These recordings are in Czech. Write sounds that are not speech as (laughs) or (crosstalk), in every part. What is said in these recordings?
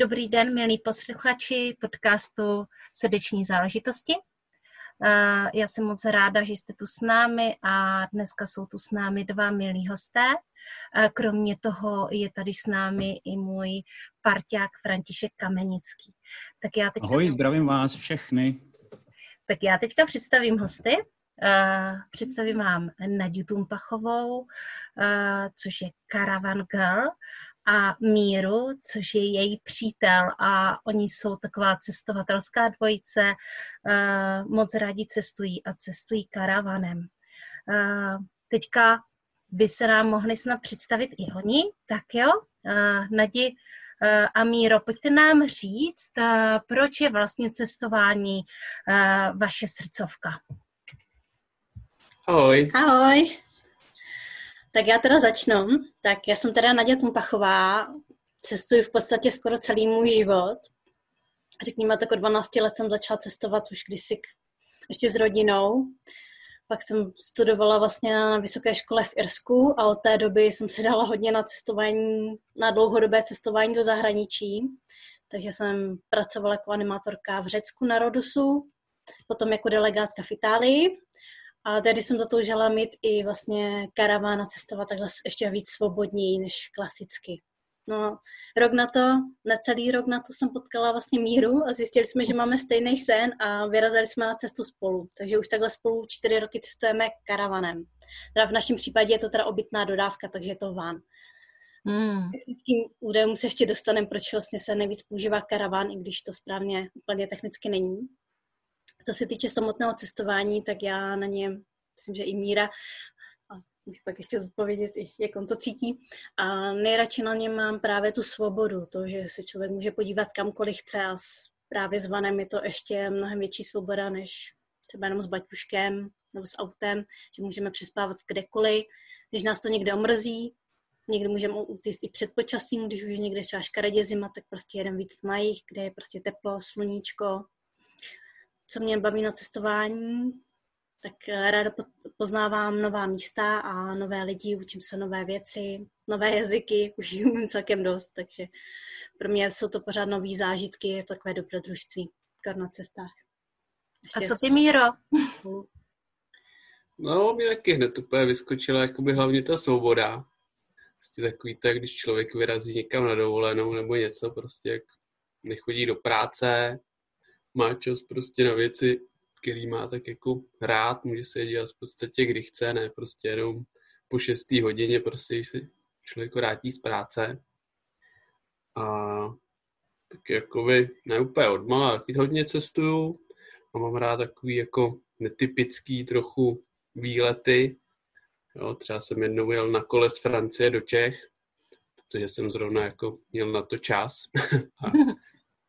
Dobrý den, milí posluchači podcastu Srdeční záležitosti. Eh, já jsem moc ráda, že jste tu s námi a dneska jsou tu s námi dva milí hosté. Eh, kromě toho je tady s námi i můj parťák František Kamenický. Tak já teďka... Ahoj, zdravím vás všechny. Tak já teďka představím hosty. Uh, představím vám Naďu Tumpachovou, což je Caravan Girl a Míru, což je její přítel a oni jsou taková cestovatelská dvojice, uh, moc rádi cestují a cestují karavanem. Uh, teďka by se nám mohli snad představit i oni, tak jo, uh, Nadi a Míro, pojďte nám říct, proč je vlastně cestování vaše srdcovka. Ahoj. Ahoj. Tak já teda začnu. Tak já jsem teda Naděja Tumpachová, cestuji v podstatě skoro celý můj život. Řekněme, tak od 12 let jsem začala cestovat už kdysi ještě s rodinou. Pak jsem studovala vlastně na vysoké škole v Irsku a od té doby jsem se dala hodně na cestování, na dlouhodobé cestování do zahraničí. Takže jsem pracovala jako animátorka v Řecku na Rodosu, potom jako delegátka v Itálii a tady jsem zatoužila mít i vlastně karavána cestovat takhle ještě víc svobodněji než klasicky. No, rok na to, necelý rok na to jsem potkala vlastně Míru a zjistili jsme, že máme stejný sen a vyrazili jsme na cestu spolu. Takže už takhle spolu čtyři roky cestujeme karavanem. Teda v našem případě je to teda obytná dodávka, takže je to van. Hmm. Technickým údajům se ještě dostaneme, proč vlastně se nejvíc používá karaván, i když to správně úplně technicky není. Co se týče samotného cestování, tak já na ně, myslím, že i Míra, a můžu pak ještě zodpovědět, jak on to cítí. A nejradši na ně mám právě tu svobodu, to, že se člověk může podívat kamkoliv chce a právě s vanem je to ještě mnohem větší svoboda, než třeba jenom s baťuškem nebo s autem, že můžeme přespávat kdekoliv, když nás to někde omrzí, někdy můžeme utíct i před počasím, když už někde třeba škaredě zima, tak prostě jeden víc na jich, kde je prostě teplo, sluníčko, co mě baví na cestování, tak eh, ráda poznávám nová místa a nové lidi, učím se nové věci, nové jazyky, (laughs) už jich umím celkem dost, takže pro mě jsou to pořád nové zážitky, je to takové dobrodružství, kar na cestách. Ještě a co ty, Míro? (laughs) No, mě taky hned úplně vyskočila jakoby hlavně ta svoboda. Prostě takový tak, když člověk vyrazí někam na dovolenou nebo něco, prostě jak nechodí do práce, má čas prostě na věci, který má tak jako rád, může se dělat v podstatě kdy chce, ne prostě jenom po šestý hodině, prostě když se člověk vrátí z práce. A tak jakoby ne úplně odmala, hodně cestuju a mám rád takový jako netypický trochu výlety. Jo, třeba jsem jednou jel na kole z Francie do Čech, protože jsem zrovna jako měl na to čas. (laughs) a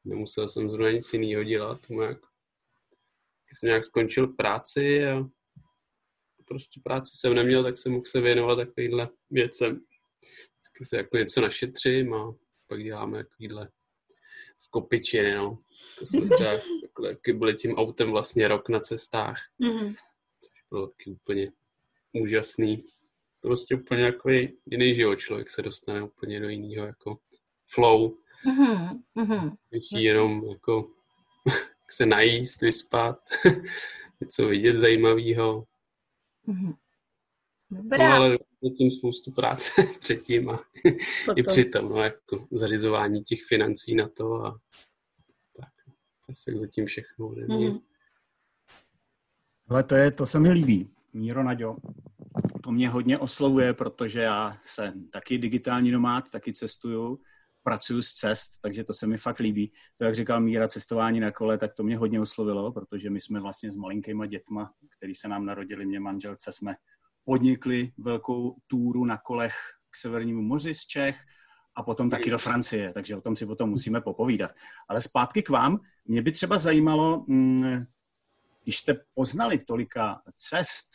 nemusel jsem zrovna nic jiného dělat. Jak, když jsem nějak skončil práci a prostě práci jsem neměl, tak jsem mohl se věnovat takovýhle věcem. Vždycky se jako něco našetřím a pak děláme takovýhle skopičiny, no. To jsme třeba takhle, byli tím autem vlastně rok na cestách. Mm-hmm. Což bylo taky úplně úžasný. To prostě úplně jako jiný život. Člověk se dostane úplně do jiného jako flow. Mm-hmm. mm-hmm. jenom jako (laughs) se najíst, vyspat, (laughs) něco vidět zajímavého. Mm-hmm. Dobrá. No, ale tím spoustu práce (laughs) předtím a Potom. i přitom, no, jako zařizování těch financí na to a tak. Asi zatím všechno. Mm-hmm. Ale to, je, to se mi líbí, Míro Naďo. To mě hodně oslovuje, protože já jsem taky digitální nomád, taky cestuju pracuji z cest, takže to se mi fakt líbí. To, jak říkal Míra, cestování na kole, tak to mě hodně oslovilo, protože my jsme vlastně s malinkýma dětma, který se nám narodili, mě manželce, jsme podnikli velkou túru na kolech k Severnímu moři z Čech a potom taky do Francie, takže o tom si potom musíme popovídat. Ale zpátky k vám, mě by třeba zajímalo, mm, když jste poznali tolika cest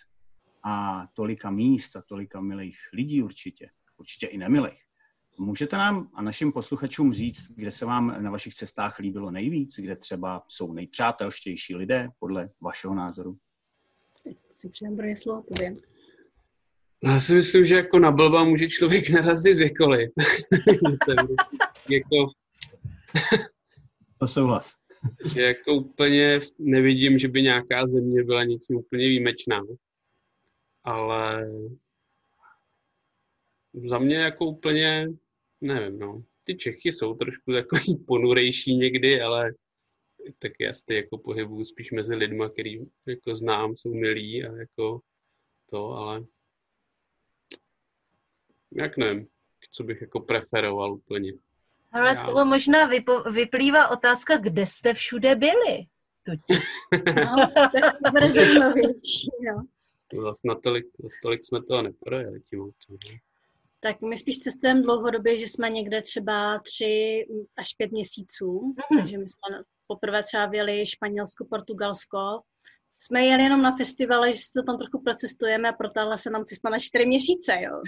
a tolika míst a tolika milých lidí určitě, určitě i nemilých, můžete nám a našim posluchačům říct, kde se vám na vašich cestách líbilo nejvíc, kde třeba jsou nejpřátelštější lidé podle vašeho názoru? Si přejem slovo tobě. Já si myslím, že jako na blba může člověk (laughs) narazit kdekoliv. (laughs) jako... to souhlas. že jako úplně nevidím, že by nějaká země byla něčím úplně výjimečná. Ale za mě jako úplně, nevím, no. Ty Čechy jsou trošku takový (laughs) ponurejší někdy, ale tak já se jako pohybuju spíš mezi lidma, který jako znám, jsou milí a jako to, ale jak nevím, co bych jako preferoval úplně. Ale z toho možná vypo, vyplývá otázka, kde jste všude byli. (laughs) no, to bude zajímavější, no. To (laughs) zase na tolik, zase tolik jsme toho neprojeli tím autem. Tak my spíš cestujeme dlouhodobě, že jsme někde třeba tři až pět měsíců, mm-hmm. takže my jsme poprvé třeba vyjeli Španělsko, Portugalsko, jsme jeli jenom na festivaly, že si to tam trochu procestujeme a protáhla se nám cesta na čtyři měsíce, jo.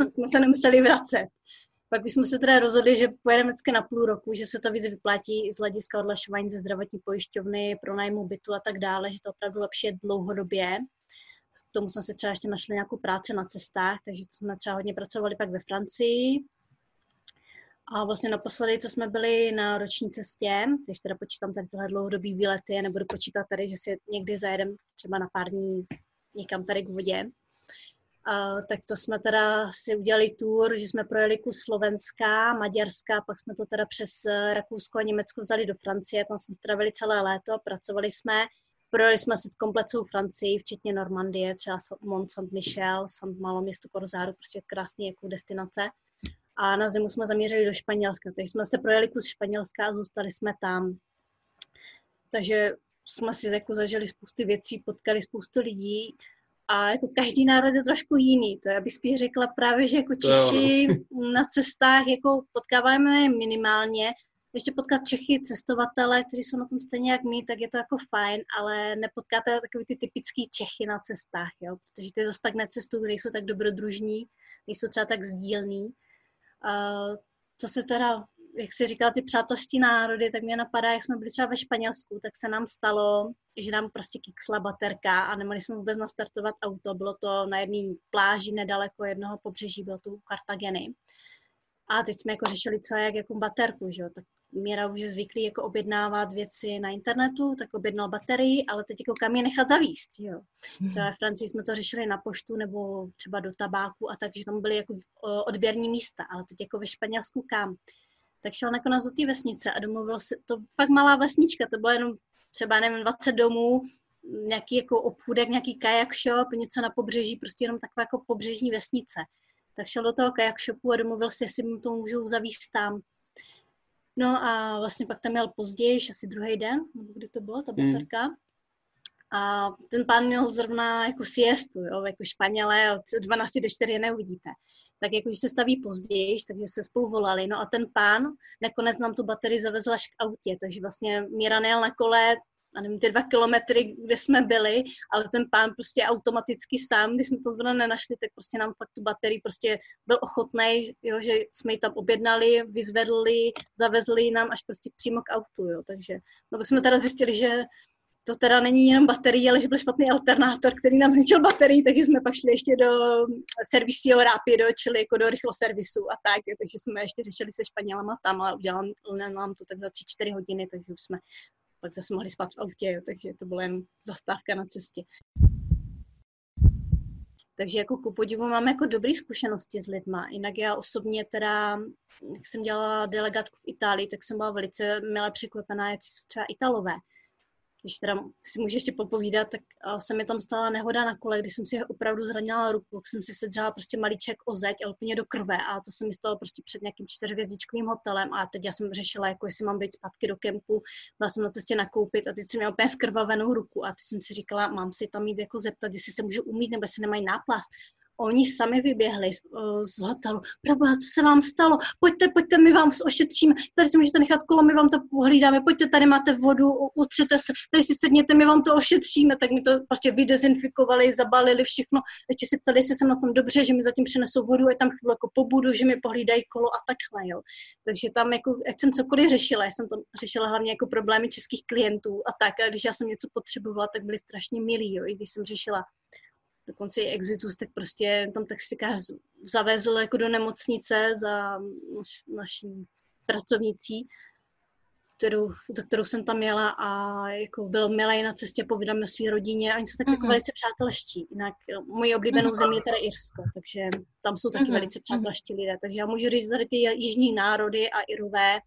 (laughs) jsme se nemuseli vracet. Pak jsme se teda rozhodli, že pojedeme vždycky na půl roku, že se to víc vyplatí z hlediska odlašování ze zdravotní pojišťovny, pro nájmu bytu a tak dále, že to opravdu lepší je dlouhodobě. K tomu jsme si třeba ještě našli nějakou práci na cestách, takže jsme třeba hodně pracovali pak ve Francii, a vlastně naposledy, co jsme byli na roční cestě, když teda počítám tady tyhle dlouhodobý výlety, nebudu počítat tady, že si někdy zajedem třeba na pár dní někam tady k vodě, Uh, tak to jsme teda si udělali tour, že jsme projeli kus Slovenska, Maďarska, pak jsme to teda přes Rakousko a Německo vzali do Francie, tam jsme strávili celé léto, pracovali jsme, projeli jsme si komplet celou Francii, včetně Normandie, třeba Mont Saint-Michel, Saint Malo město Korzáru, prostě krásný jako destinace a na zimu jsme zamířili do Španělska, takže jsme se projeli kus Španělska a zůstali jsme tam. Takže jsme si jako zažili spousty věcí, potkali spoustu lidí a jako každý národ je trošku jiný. To já bych spíš řekla právě, že jako Češi na cestách jako potkáváme minimálně. Ještě potkat Čechy, cestovatele, kteří jsou na tom stejně jak my, tak je to jako fajn, ale nepotkáte takový ty typický Čechy na cestách, jo? protože ty zase tak necestují, nejsou tak dobrodružní, nejsou třeba tak sdílní. Uh, co se teda, jak si říkala, ty přátelští národy, tak mě napadá, jak jsme byli třeba ve Španělsku, tak se nám stalo, že nám prostě kiksla baterka a nemohli jsme vůbec nastartovat auto. Bylo to na jedné pláži nedaleko jednoho pobřeží, bylo to u Kartageny. A teď jsme jako řešili, co jak jako baterku, že jo? tak Míra už je zvyklý jako objednávat věci na internetu, tak objednal baterii, ale teď jako kam je nechat zavíst, jo. Mhm. Třeba v Francii jsme to řešili na poštu nebo třeba do tabáku a takže tam byly jako odběrní místa, ale teď jako ve Španělsku kam. Tak šel nakonec do té vesnice a domluvil se, to fakt malá vesnička, to bylo jenom třeba, nevím, 20 domů, nějaký jako obchůdek, nějaký kajak shop, něco na pobřeží, prostě jenom taková jako pobřežní vesnice. Tak šel do toho kajak shopu a domluvil se, jestli mu to můžou zavíst tam. No a vlastně pak tam měl později, asi druhý den, nebo kdy to bylo, ta hmm. baterka. Mm. A ten pán měl zrovna jako siestu, jo, jako Španělé, od 12 do 4 neuvidíte. Tak jako, když se staví později, takže se spolu volali. No a ten pán nakonec nám tu baterii zavezl až k autě, takže vlastně Míra nejel na kole nevím, ty dva kilometry, kde jsme byli, ale ten pán prostě automaticky sám, když jsme to zrovna nenašli, tak prostě nám fakt tu baterii prostě byl ochotný, jo, že jsme ji tam objednali, vyzvedli, zavezli nám až prostě přímo k autu, jo, takže, no jsme teda zjistili, že to teda není jenom baterie, ale že byl špatný alternátor, který nám zničil baterii, takže jsme pak šli ještě do servisio Rapido, čili jako do rychloservisu a tak, takže jsme ještě řešili se Španělama tam, ale udělal nám to tak za 3-4 hodiny, takže už jsme pak zase mohli spát v autě, jo, takže to byla jen zastávka na cestě. Takže jako ku podivu mám jako dobré zkušenosti s lidma. Jinak já osobně teda, jak jsem dělala delegátku v Itálii, tak jsem byla velice milé překvapená, jak jsou třeba Italové. Když teda si můžu ještě popovídat, tak se mi tam stala nehoda na kole, kdy jsem si opravdu zranila ruku, jsem si sedřela prostě malíček o zeď, ale úplně do krve a to se mi stalo prostě před nějakým čtyřhvězdičkovým hotelem a teď já jsem řešila, jako jestli mám být zpátky do kempu, byla jsem na cestě nakoupit a teď jsem měla úplně skrvavenou ruku a teď jsem si říkala, mám si tam jít jako zeptat, jestli se můžu umít nebo jestli nemají náplast. Oni sami vyběhli z, eh, z hotelu. Proboha, co se vám stalo? Pojďte, pojďte, my vám ošetříme. Tady si můžete nechat kolo, my vám to pohlídáme. Pojďte, tady máte vodu, utřete se. Tady si sedněte, my vám to ošetříme. Tak mi to prostě vydezinfikovali, zabalili všechno. Ještě si ptali, jestli jsem na tom dobře, že mi zatím přinesou vodu, a tam chvíli jako pobudu, že mi pohlídají kolo a takhle. Jo. Takže tam, jako, ať jsem cokoliv řešila, já jsem to řešila hlavně jako problémy českých klientů a tak. A když já jsem něco potřebovala, tak byli strašně milí. Jo. I když jsem řešila dokonce i Exitus, tak prostě tam taxikář zavezl jako do nemocnice za naš, naší pracovnicí, kterou, za kterou jsem tam jela a jako byl milý na cestě, povídám o své rodině a oni jsou tak mm-hmm. jako mhm. velice přátelští. Jinak eh, moji oblíbenou mm-hmm. zemí je teda Irsko, takže tam jsou taky mm-hmm. velice přátelští lidé. Takže já můžu říct, že ty jižní národy a Irové,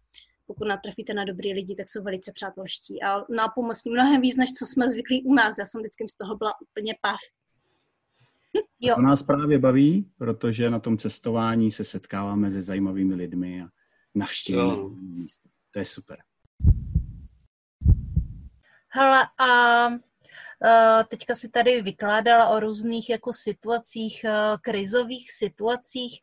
pokud natrafíte na dobrý lidi, tak jsou velice přátelští a nápomocní mnohem víc, než co jsme zvyklí u nás. Já jsem vždycky z toho byla úplně pav. Jo. To nás právě baví, protože na tom cestování se setkáváme se zajímavými lidmi a navštívíme zajímavé místa. To je super. Hele, a uh, teďka si tady vykládala o různých jako situacích, uh, krizových situacích.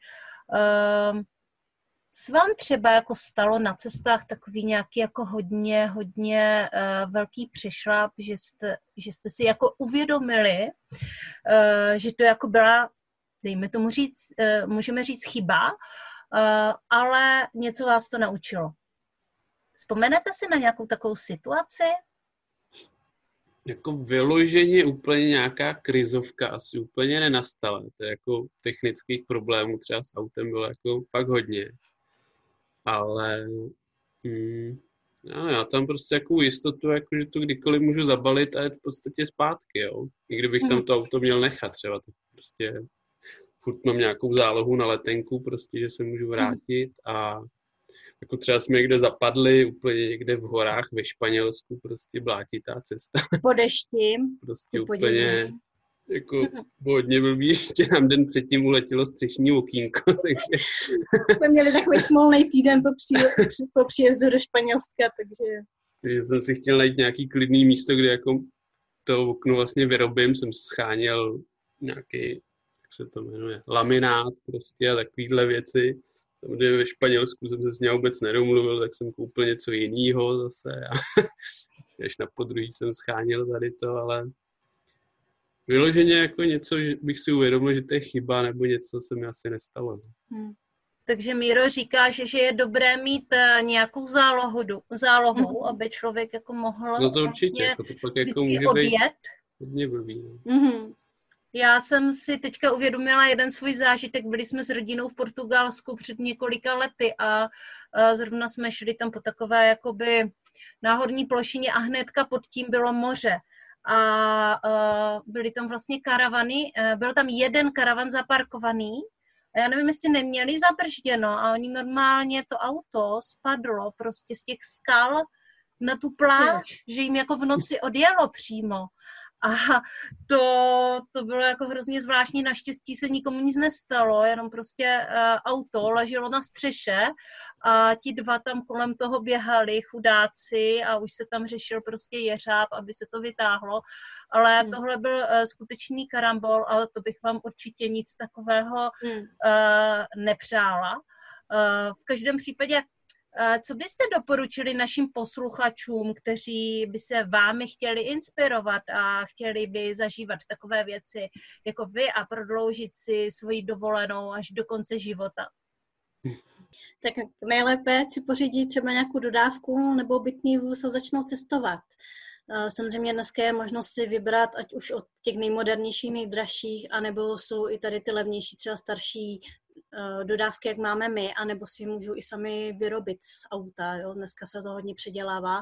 Se vám třeba jako stalo na cestách takový nějaký jako hodně, hodně uh, velký přešlap, že jste, že jste si jako uvědomili, uh, že to jako byla, dejme tomu říct, uh, můžeme říct chyba, uh, ale něco vás to naučilo. Vzpomenete si na nějakou takovou situaci? Jako vyloženě úplně nějaká krizovka asi úplně nenastala. To je jako technických problémů třeba s autem bylo jako fakt hodně ale mm, já, já tam prostě jako jistotu, jako, že to kdykoliv můžu zabalit a je v podstatě zpátky, jo. I kdybych tam mhm. to auto měl nechat třeba, to prostě furt mám nějakou zálohu na letenku, prostě, že se můžu mhm. vrátit a jako třeba jsme někde zapadli, úplně někde v horách ve Španělsku, prostě blátitá cesta. Po dešti. prostě úplně, jako hodně blbý, (laughs) ještě nám den předtím uletělo střešní okýnko, (laughs) takže... Jsme měli takový smolný týden po, při, po příjezdu do Španělska, takže... Takže jsem si chtěl najít nějaký klidný místo, kde jako to okno vlastně vyrobím, jsem scháněl nějaký, jak se to jmenuje, laminát prostě a takovýhle věci. Samozřejmě ve Španělsku jsem se s ním vůbec nedomluvil, tak jsem koupil něco jiného zase a (laughs) až na podruhý jsem scháněl tady to, ale vyloženě jako něco, že bych si uvědomil, že to je chyba, nebo něco se mi asi nestalo. No. Hmm. Takže Míro říká, že, že je dobré mít uh, nějakou zálohu, zálohu mm-hmm. aby člověk jako mohl No to určitě, vlastně jako to pak jako může odjet. být hodně blbý. No. Mm-hmm. Já jsem si teďka uvědomila jeden svůj zážitek. Byli jsme s rodinou v Portugalsku před několika lety a, a zrovna jsme šli tam po takové jakoby náhodní plošině a hnedka pod tím bylo moře a uh, byly tam vlastně karavany, uh, byl tam jeden karavan zaparkovaný a já nevím, jestli neměli zabržděno a oni normálně to auto spadlo prostě z těch skal na tu pláž, že jim jako v noci odjelo přímo. A to, to bylo jako hrozně zvláštní, naštěstí se nikomu nic nestalo, jenom prostě uh, auto leželo na střeše a ti dva tam kolem toho běhali, chudáci, a už se tam řešil prostě jeřáb, aby se to vytáhlo. Ale hmm. tohle byl uh, skutečný karambol, ale to bych vám určitě nic takového hmm. uh, nepřála. Uh, v každém případě co byste doporučili našim posluchačům, kteří by se vámi chtěli inspirovat a chtěli by zažívat takové věci jako vy a prodloužit si svoji dovolenou až do konce života? Tak nejlépe si pořídit třeba nějakou dodávku nebo bytný vůz a začnou cestovat. Samozřejmě dneska je možnost si vybrat, ať už od těch nejmodernějších, nejdražších, anebo jsou i tady ty levnější, třeba starší Eh, dodávky, jak máme my, anebo si můžu i sami vyrobit z auta. Jo? Dneska se to hodně předělává,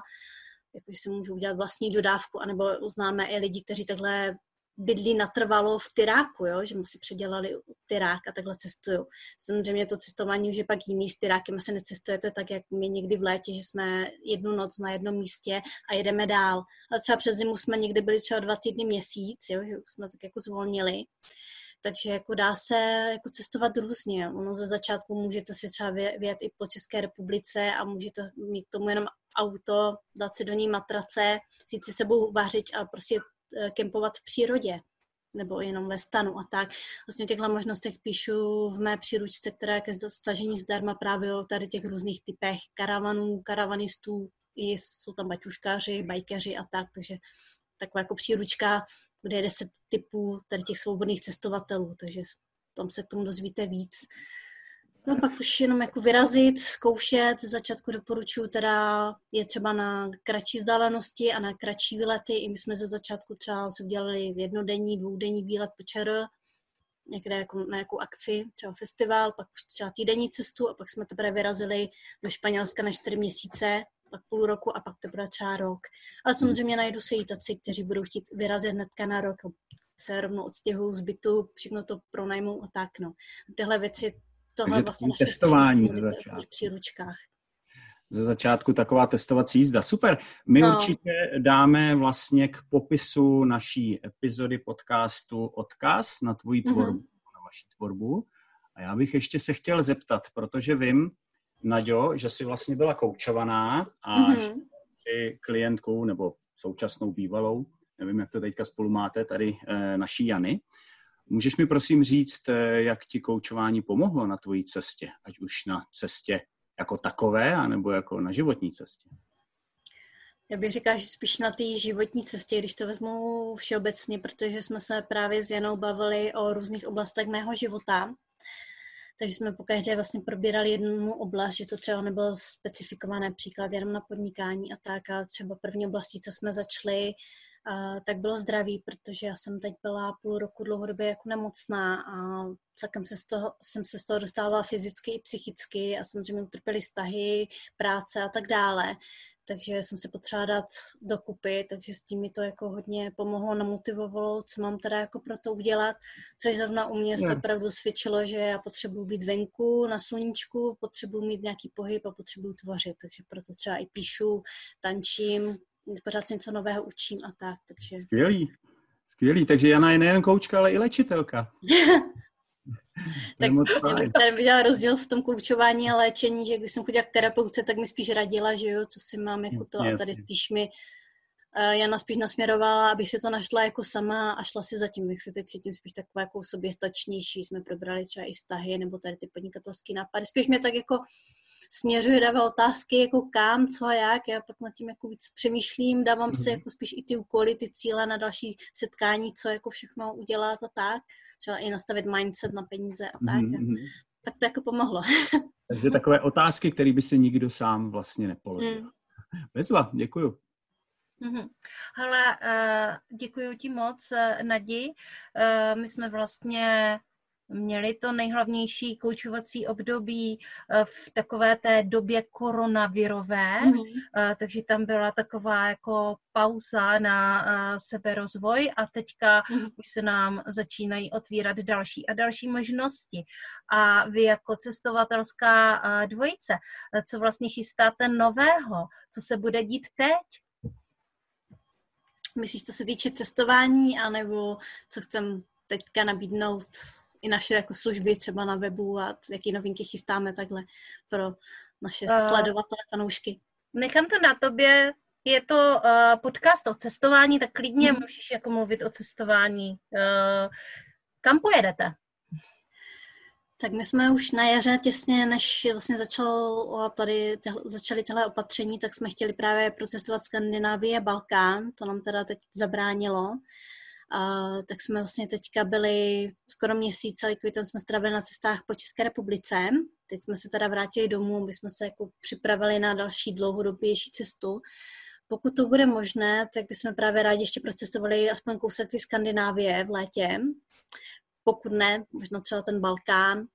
jako si můžu udělat vlastní dodávku, anebo známe i lidi, kteří takhle bydlí natrvalo v Tyráku, jo? že si předělali Tyrák a takhle cestují. Samozřejmě to cestování už je pak jiný, s Tyrákem asi necestujete tak, jak my někdy v létě, že jsme jednu noc na jednom místě a jedeme dál. Ale třeba přes zimu jsme někdy byli třeba dva týdny měsíc, jo? že už jsme tak jako zvolnili. Takže jako dá se jako cestovat různě. Ono ze začátku můžete si třeba vyjet i po České republice a můžete mít k tomu jenom auto, dát si do ní matrace, vzít si sebou vařič a prostě eh, kempovat v přírodě nebo jenom ve stanu a tak. Vlastně o těchto možnostech píšu v mé příručce, která je ke stažení zdarma právě o tady těch různých typech karavanů, karavanistů, i jsou tam baťuškáři, bajkeři a tak, takže taková jako příručka, kde je deset typů tady těch svobodných cestovatelů, takže tam se k tomu dozvíte víc. No pak už jenom jako vyrazit, zkoušet, z začátku doporučuji teda je třeba na kratší vzdálenosti a na kratší výlety. I my jsme ze začátku třeba si udělali jednodenní, dvoudenní výlet po ČR, někde jako na nějakou akci, třeba festival, pak už třeba týdenní cestu a pak jsme teprve vyrazili do Španělska na čtyři měsíce, pak půl roku a pak to bude třeba rok. Ale samozřejmě najdu se i taci, kteří budou chtít vyrazit hnedka na rok, se rovnou odstěhují z bytu, všechno to pronajmou a tak, no. Tyhle věci tohle Takže vlastně naše testování v příručkách. Ze začátku taková testovací jízda. Super. My no. určitě dáme vlastně k popisu naší epizody podcastu odkaz na tvoji mhm. tvorbu, mm-hmm. na vaši tvorbu. A já bych ještě se chtěl zeptat, protože vím, Naďo, že jsi vlastně byla koučovaná a mm-hmm. že jsi klientkou nebo současnou bývalou, nevím, jak to teďka spolu máte, tady e, naší Jany. Můžeš mi prosím říct, eh, jak ti koučování pomohlo na tvojí cestě, ať už na cestě jako takové, anebo jako na životní cestě? Já bych říkala, že spíš na té životní cestě, když to vezmu všeobecně, protože jsme se právě s Janou bavili o různých oblastech mého života. Takže jsme po každé vlastně probírali jednu oblast, že to třeba nebylo specifikované příklad jenom na podnikání a tak. A třeba první oblasti, co jsme začali, tak bylo zdraví, protože já jsem teď byla půl roku dlouhodobě jako nemocná a celkem se z toho, jsem se z toho dostávala fyzicky i psychicky a samozřejmě utrpěly vztahy, práce a tak dále. Takže jsem se potřeba dát dokupy, takže s tím mi to jako hodně pomohlo, namotivovalo, co mám teda jako pro to udělat, což zrovna u mě se opravdu svědčilo, že já potřebuji být venku na sluníčku, potřebuji mít nějaký pohyb a potřebuji tvořit, takže proto třeba i píšu, tančím, pořád něco nového učím a tak. Takže... Skvělý, skvělý. Takže Jana je nejen koučka, ale i léčitelka. (laughs) (laughs) tak já bych tady viděla rozdíl v tom koučování a léčení, že když jsem chodila k terapeutce, tak mi spíš radila, že jo, co si mám jako to. A tady spíš mi uh, Jana spíš nasměrovala, abych si to našla jako sama a šla si zatím, jak se teď cítím spíš taková jako soběstačnější, jsme probrali třeba i vztahy nebo tady ty podnikatelské nápady. Spíš mě tak jako směřuje, dává otázky, jako kam, co a jak, já pak nad tím jako víc přemýšlím, dávám mm-hmm. se mhm. jako spíš i ty úkoly, ty cíle na další setkání, co jako všechno udělat a tak, třeba i nastavit mindset na peníze a tak. Mm-hmm. Tak to jako pomohlo. (laughs) Takže takové otázky, které by si nikdo sám vlastně nepoložil. Mm. Bezva, děkuju. Mm-hmm. Hele, uh, děkuji ti moc, uh, Nadi. Uh, my jsme vlastně měli to nejhlavnější koučovací období eh, v takové té době koronavirové, mm-hmm. takže tam byla taková jako pauza na eh, seberozvoj a teďka mm-hmm. už se nám začínají otvírat další a další možnosti. A vy jako cestovatelská dvojice, co vlastně chystáte nového, co se bude dít teď? Myslíš, co se týče cestování, anebo co chcem teďka nabídnout i naše jako služby třeba na webu a jaký novinky chystáme takhle pro naše uh, sledovatele, fanoušky. Nechám to na tobě, je to uh, podcast o cestování, tak klidně hmm. můžeš jako mluvit o cestování. Uh, kam pojedete? Tak my jsme už na jaře, těsně než vlastně začal tady, tehle, začaly tyhle opatření, tak jsme chtěli právě procestovat Skandinávie a Balkán, to nám teda teď zabránilo. A, tak jsme vlastně teďka byli skoro měsíc, celý květen jsme strávili na cestách po České republice. Teď jsme se teda vrátili domů, aby jsme se jako připravili na další dlouhodobější cestu. Pokud to bude možné, tak bychom právě rádi ještě procestovali aspoň kousek ty Skandinávie v létě. Pokud ne, možná třeba ten Balkán,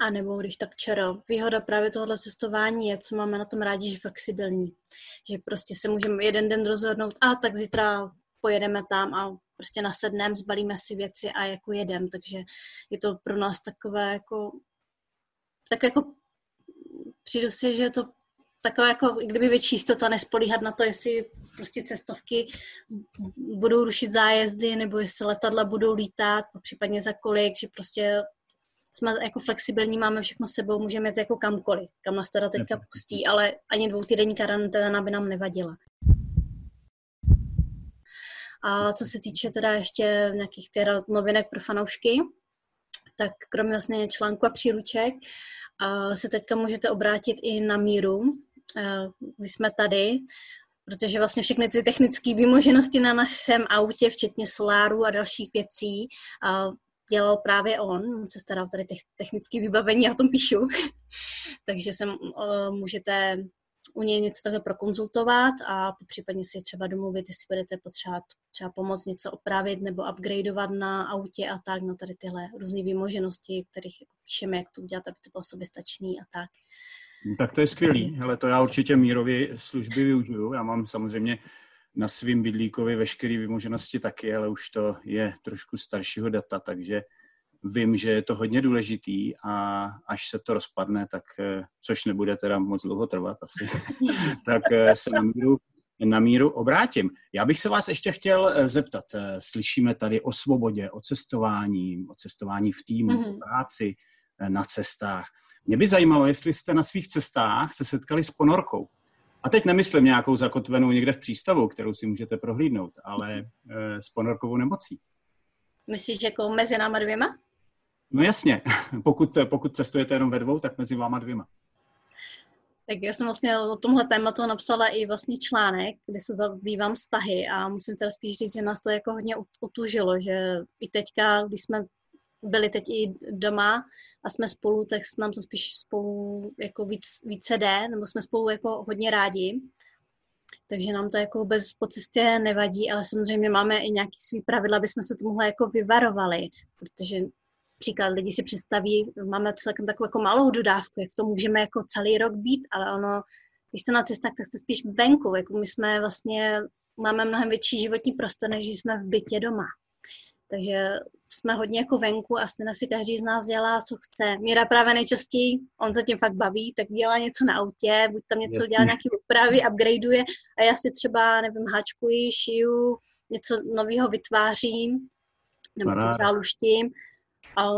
a nebo když tak čero. Výhoda právě tohohle cestování je, co máme na tom rádi, že flexibilní. Že prostě se můžeme jeden den rozhodnout, a tak zítra pojedeme tam a prostě nasedneme, zbalíme si věci a jako jedem, takže je to pro nás takové jako tak jako přijdu si, že je to taková jako kdyby větší jistota nespolíhat na to, jestli prostě cestovky budou rušit zájezdy, nebo jestli letadla budou lítat, případně za kolik, že prostě jsme jako flexibilní, máme všechno s sebou, můžeme jít jako kamkoliv, kam nás teda teďka pustí, ale ani dvou týdenní karanténa by nám nevadila. A co se týče teda ještě nějakých teda novinek pro fanoušky, tak kromě vlastně článku a příruček se teďka můžete obrátit i na míru. My jsme tady, protože vlastně všechny ty technické výmoženosti na našem autě, včetně soláru a dalších věcí, dělal právě on, on se staral tady technické vybavení, já o tom píšu, (laughs) takže se můžete u něj něco takhle prokonzultovat a případně si třeba domluvit, jestli budete potřebovat třeba pomoct něco opravit nebo upgradeovat na autě a tak, no tady tyhle různé výmoženosti, kterých jako píšeme, jak to udělat, aby to bylo soběstačný a tak. Tak to je skvělý, ale to já určitě mírově služby využiju. Já mám samozřejmě na svým bydlíkovi veškeré vymoženosti taky, ale už to je trošku staršího data, takže vím, že je to hodně důležitý a až se to rozpadne, tak, eh, což nebude teda moc dlouho trvat asi, (laughs) tak eh, se na míru, na míru obrátím. Já bych se vás ještě chtěl eh, zeptat. Slyšíme tady o svobodě, o cestování, o cestování v týmu, mm-hmm. o práci na cestách. Mě by zajímalo, jestli jste na svých cestách se setkali s ponorkou. A teď nemyslím nějakou zakotvenou někde v přístavu, kterou si můžete prohlídnout, ale s ponorkovou nemocí. Myslíš, že jako mezi náma dvěma? No jasně, (laughs) pokud, pokud cestujete jenom ve dvou, tak mezi váma dvěma. Tak já jsem vlastně o tomhle tématu napsala i vlastně článek, kde se zabývám vztahy a musím teda spíš říct, že nás to jako hodně utužilo, že i teďka, když jsme byli teď i doma a jsme spolu, tak nám to spíš spolu jako víc, více jde, nebo jsme spolu jako hodně rádi. Takže nám to jako vůbec po cestě nevadí, ale samozřejmě máme i nějaký svý pravidla, aby jsme se tomuhle jako vyvarovali, protože příklad lidi si představí, máme celkem takovou jako malou dodávku, jak to můžeme jako celý rok být, ale ono, když jste na cestách, tak jste spíš venku, jako my jsme vlastně, máme mnohem větší životní prostor, než jsme v bytě doma. Takže jsme hodně jako venku a stejně si každý z nás dělá, co chce. Míra právě nejčastěji, on se tím fakt baví, tak dělá něco na autě, buď tam něco Jasně. dělá, nějaký úpravy, upgradeuje a já si třeba, nevím, háčkuji, šiju, něco nového vytvářím, nebo si třeba luštím a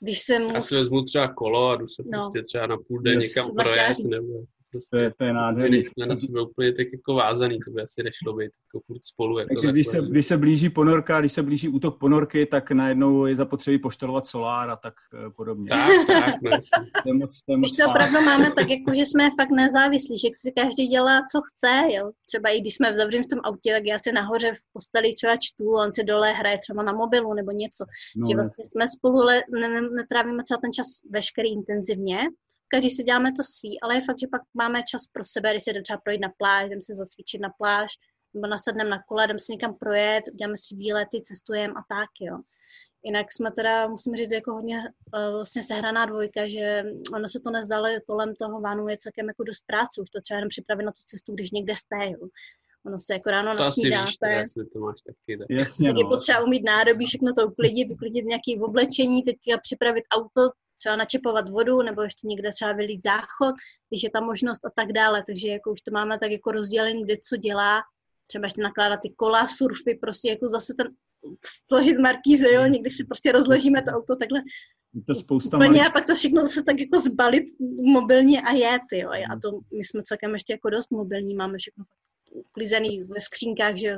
když jsem... Já si vezmu třeba kolo a jdu se no. prostě třeba na půl den někam projet, nebo prostě to je, to je nádherný. Jsme na sebe úplně tak jako vázaný, to by asi nešlo být jako furt spolu. Jako Takže když se, když se blíží ponorka, když se blíží útok ponorky, tak najednou je zapotřebí poštelovat solár a tak eh, podobně. Tak, tak, no, (laughs) to je moc, to je moc to opravdu máme tak, jako, že jsme fakt nezávislí, že si každý dělá, co chce, jo. Třeba i když jsme zavřeni v tom autě, tak já si nahoře v posteli třeba čtu, on si dole hraje třeba na mobilu nebo něco. No, že vlastně jsme spolu, le, ne, netrávíme třeba ten čas veškerý intenzivně, každý si děláme to svý, ale je fakt, že pak máme čas pro sebe, když se jdeme třeba projít na pláž, jdeme se zacvičit na pláž, nebo nasedneme na kole, jdeme si někam projet, děláme si výlety, cestujeme a tak, jo. Jinak jsme teda, musím říct, jako hodně uh, vlastně sehraná dvojka, že ono se to nezdalo kolem toho vánu je celkem jako dost práce, už to třeba jenom připravit na tu cestu, když někde jste, jo. Ono se jako ráno to nasnídáte. Víš, to máš taky, tak. Jasně, tak no. je potřeba umít nádobí, všechno to uklidit, uklidit nějaké oblečení, teď připravit auto, třeba načepovat vodu nebo ještě někde třeba vylít záchod, když je tam možnost a tak dále. Takže jako už to máme tak jako rozdělení, kde co dělá, třeba ještě nakládat ty kola, surfy, prostě jako zase ten složit markízu, jo, někdy si prostě rozložíme to auto takhle to spousta úplně a pak to všechno zase tak jako zbalit mobilně a jet, jo. A to my jsme celkem ještě jako dost mobilní, máme všechno uklizený ve skřínkách, že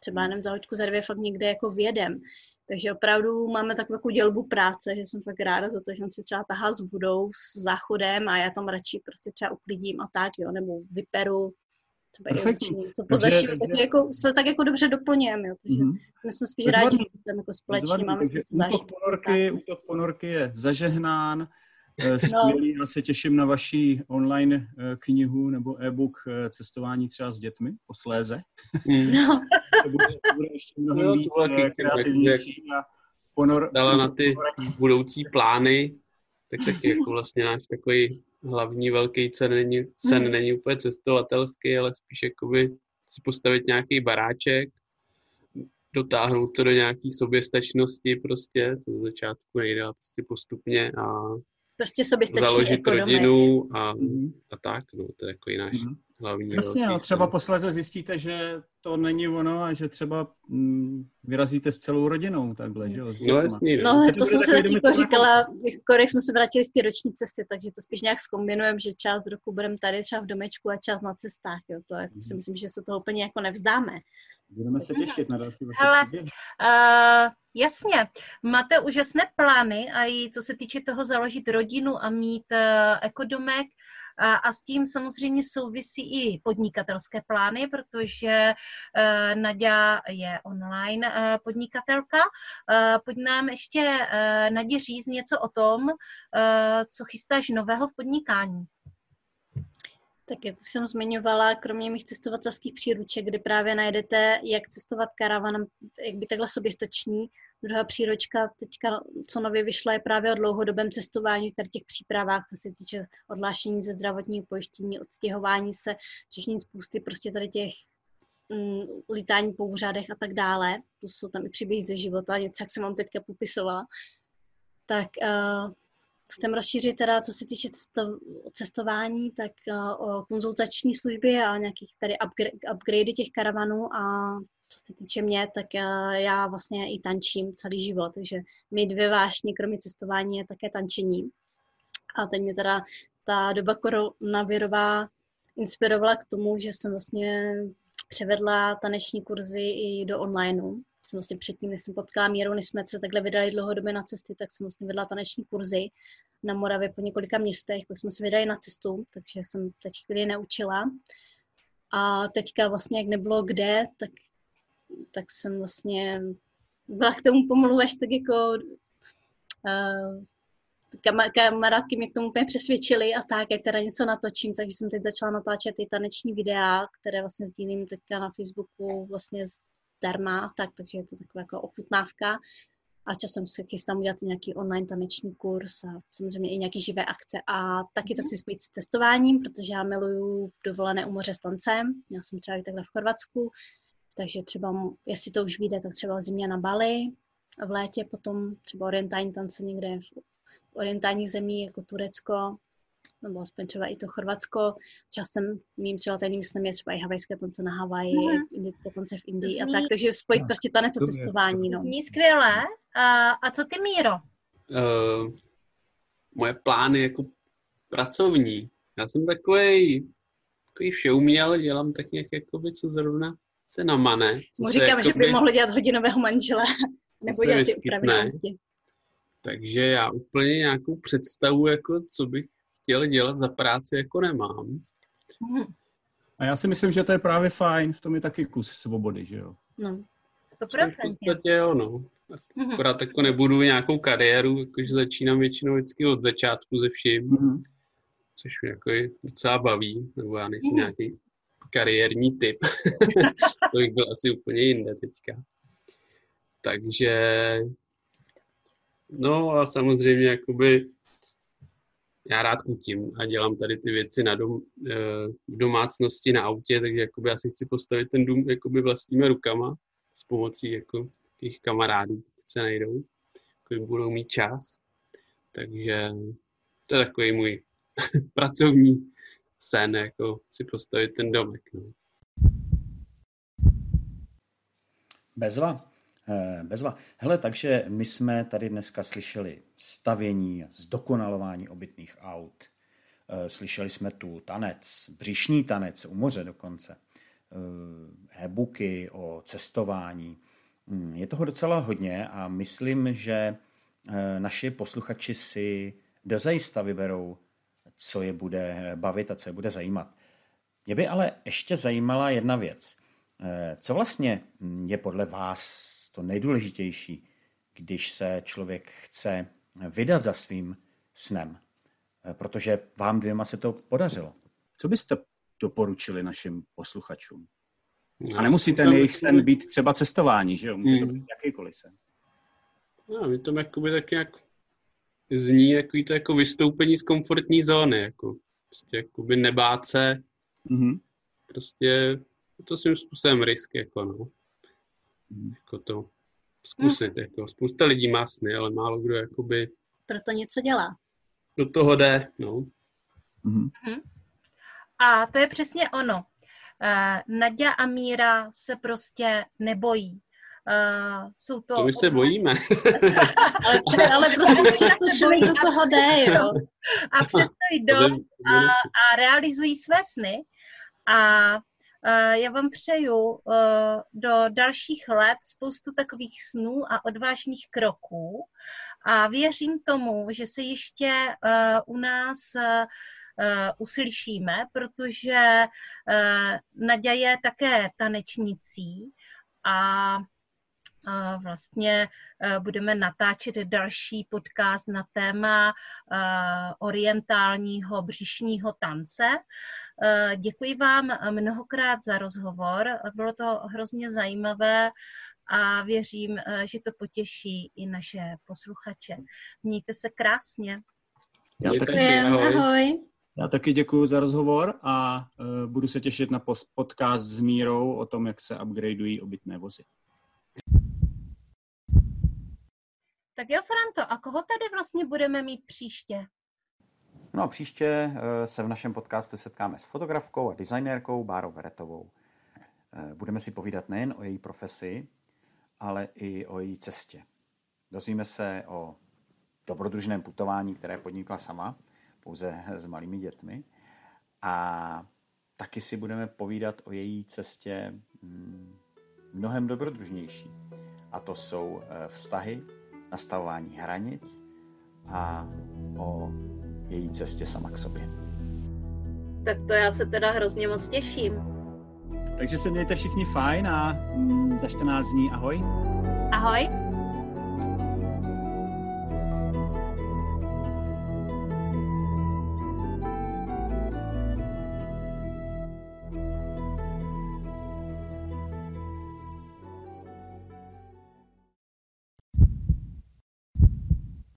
třeba nevím, za hoďku, za dvě fakt někde jako vědem. Takže opravdu máme takovou jako dělbu práce, že jsem fakt ráda za to, že on si třeba tahá s vodou, s záchodem a já tam radši prostě třeba uklidím a tak, jo, nebo vyperu, třeba Perfektní. co pozašiju, takže, tak jako, se tak jako dobře doplňujeme, jo, takže mm-hmm. my jsme spíš rádi, že jsme jako společně máme takže útok ponorky, útok ponorky je zažehnán, eh, skvělý, no. já se těším na vaší online eh, knihu nebo e-book eh, cestování třeba s dětmi posléze. No. (laughs) to, bude, to bude ještě mnohem no, víc kreativnější a ponor... Dala na ty budoucí plány, tak taky jako vlastně náš takový hlavní velký cen není, cen mm. není úplně cestovatelský, ale spíš jakoby si postavit nějaký baráček, dotáhnout to do nějaký soběstačnosti prostě, to z začátku nejde, prostě postupně a Prostě soběstačný založit ekonomek. rodinu a, Mhm. a tak, no, to je takový náš Mhm. hlavní Jasně, no, třeba posléze zjistíte, že to není ono a že třeba mm, vyrazíte s celou rodinou takhle, že jo? No jasný, no. No, to bude jsem si takový taky jako říkala, jako jak jsme se vrátili z té roční cesty, takže to spíš nějak zkombinujeme, že část roku budeme tady třeba v domečku a část na cestách, jo. To jako si myslím, že se toho úplně jako nevzdáme. Budeme se těšit na další vaše příběhy. Uh, jasně, máte úžasné plány a i co se týče toho založit rodinu a mít uh, ekodomek a, a s tím samozřejmě souvisí i podnikatelské plány, protože uh, Nadia je online uh, podnikatelka. Uh, pojď nám ještě, uh, Nadia, říct něco o tom, uh, co chystáš nového v podnikání. Tak jak už jsem zmiňovala, kromě mých cestovatelských příruček, kde právě najdete, jak cestovat karavanem, jak být takhle soběstačný. Druhá příručka, teďka, co nově vyšla, je právě o dlouhodobém cestování, tady těch přípravách, co se týče odhlášení ze zdravotního pojištění, odstěhování se, řešení spousty prostě tady těch mm, lítání po úřadech a tak dále. To jsou tam i příběhy ze života, něco, jak jsem vám teďka popisovala. Tak uh, chcem rozšířit teda, co se týče cesto, cestování, tak uh, o konzultační služby a nějakých tady upgra- upgradey těch karavanů a co se týče mě, tak uh, já vlastně i tančím celý život, takže my dvě vášně, kromě cestování, je také tančení. A teď mě teda ta doba koronavirová inspirovala k tomu, že jsem vlastně převedla taneční kurzy i do onlineu. Jsem vlastně předtím, než jsem potkala Míru, než jsme se takhle vydali dlouhodobě na cesty, tak jsem vlastně vedla taneční kurzy na Moravě po několika městech, pak jsme se vydali na cestu, takže jsem teď chvíli neučila. A teďka vlastně, jak nebylo kde, tak, tak jsem vlastně byla k tomu pomalu až tak jako uh, kama, kamarádky mě k tomu úplně přesvědčily a tak, jak teda něco natočím, takže jsem teď začala natáčet ty taneční videa, které vlastně sdílím teďka na Facebooku vlastně zdarma tak, takže je to taková jako ochutnávka. A časem se chystám udělat nějaký online taneční kurz a samozřejmě i nějaký živé akce. A taky to chci spojit s testováním, protože já miluju dovolené u moře s tancem, já jsem třeba i takhle v Chorvatsku, takže třeba, jestli to už vyjde, tak třeba zimě na Bali, v létě potom třeba orientální tance někde v orientálních zemí, jako Turecko, nebo aspoň třeba i to Chorvatsko. Časem mým třeba tajným snem je třeba i havajské tance na Havaji, Mhm. indické tance v Indii Zní- a tak, takže spojit No. prostě tanec a cestování, no. Zní skvěle. A, a co ty, Míro? Uh, moje plány jako pracovní. Já jsem takový takový všeuměl, dělám tak nějak jakoby, co zrovna se namane. Co Mu říkám, že by mohl dělat hodinového manžela, nebo dělat ty autě. Takže já úplně nějakou představu, jako co bych chtěl dělat za práci, jako nemám. Hm, A já si myslím, že to je právě fajn, v tom je taky kus svobody, že jo? No. Tak v Stoprocentně. podstatě jo, no. Mhm. Akorát jako nebudu nějakou kariéru, jakože začínám většinou vždycky od začátku ze vším, Mhm. což mě jako i docela baví, nebo já nejsem Mhm. nějaký kariérní typ. (laughs) to bych byl asi úplně jinde teďka. Takže no a samozřejmě jakoby já rád kutím a dělám tady ty věci na dom, eh, v domácnosti, na autě, takže jakoby asi chci postavit ten dům jakoby vlastními rukama s pomocí jako těch kamarádů, pokud se najdou, když budou mít čas. Takže to je takový můj (laughs) pracovní sen, jako si postavit ten domek. No. Bezva. Eh, Bezva. Hele, takže my jsme tady dneska slyšeli stavění, zdokonalování obytných aut. Eh, Slyšeli jsme tu tanec, břišní tanec, u moře dokonce. Eh, E-booky o cestování. Hm, Je toho docela hodně a myslím, že naši posluchači si dozajista vyberou, co je bude bavit a co je bude zajímat. Mě by ale ještě zajímala jedna věc. Co vlastně je podle vás to nejdůležitější, když se člověk chce vydat za svým snem? Protože vám dvěma se to podařilo. Co byste doporučili našim posluchačům? A nemusí ten tam jejich sen být třeba cestování, že jo? Může to Mm. být jakýkoliv sen. No, mi to jakoby tak nějak zní jako to jako vystoupení z komfortní zóny, jako prostě jakoby nebát se, Mhm. prostě to svým způsobem risk, jako no. Jako to zkusit. Hmm. Jako. Spousta lidí má sny, ale málo kdo jakoby... Proto něco dělá. Do toho jde, no. Hmm. A to je přesně ono. Uh, Nadia a Míra se prostě nebojí. Uh, jsou to... To my se bojíme. (laughs) ale, ale (laughs) prostě přesto člověk do toho jde, jo. A přesto jdou a, a realizují své sny. A já vám přeju uh, do dalších let spoustu takových snů a odvážných kroků. A věřím tomu, že se ještě uh, u nás uslyšíme, protože Nadia je také tanečnicí a vlastně e, budeme natáčet další podcast na téma e, orientálního břišního tance. E, děkuji vám mnohokrát za rozhovor, bylo to hrozně zajímavé a věřím, že to potěší i naše posluchače. Mějte se krásně. Já taky, ahoj. ahoj. Já taky děkuji za rozhovor a uh, budu se těšit na podcast s Mírou o tom, jak se upgradeují obytné vozy. Tak jo, Franto, a koho tady vlastně budeme mít příště? No příště eh, se v našem podcastu setkáme s fotografkou a designérkou Bárou Veretovou. Eh, budeme si povídat nejen o její profesi, ale i o její cestě. Dozvíme se o dobrodružném putování, které podnikla sama, pouze s malými dětmi. A taky si budeme povídat o její cestě mm, mnohem dobrodružnější. A to jsou eh, vztahy, nastavování hranic a o její cestě sama k sobě. Tak to já se teda hrozně moc těším. Takže se mějte všichni fajn a mm, za 14 dní ahoj. Ahoj.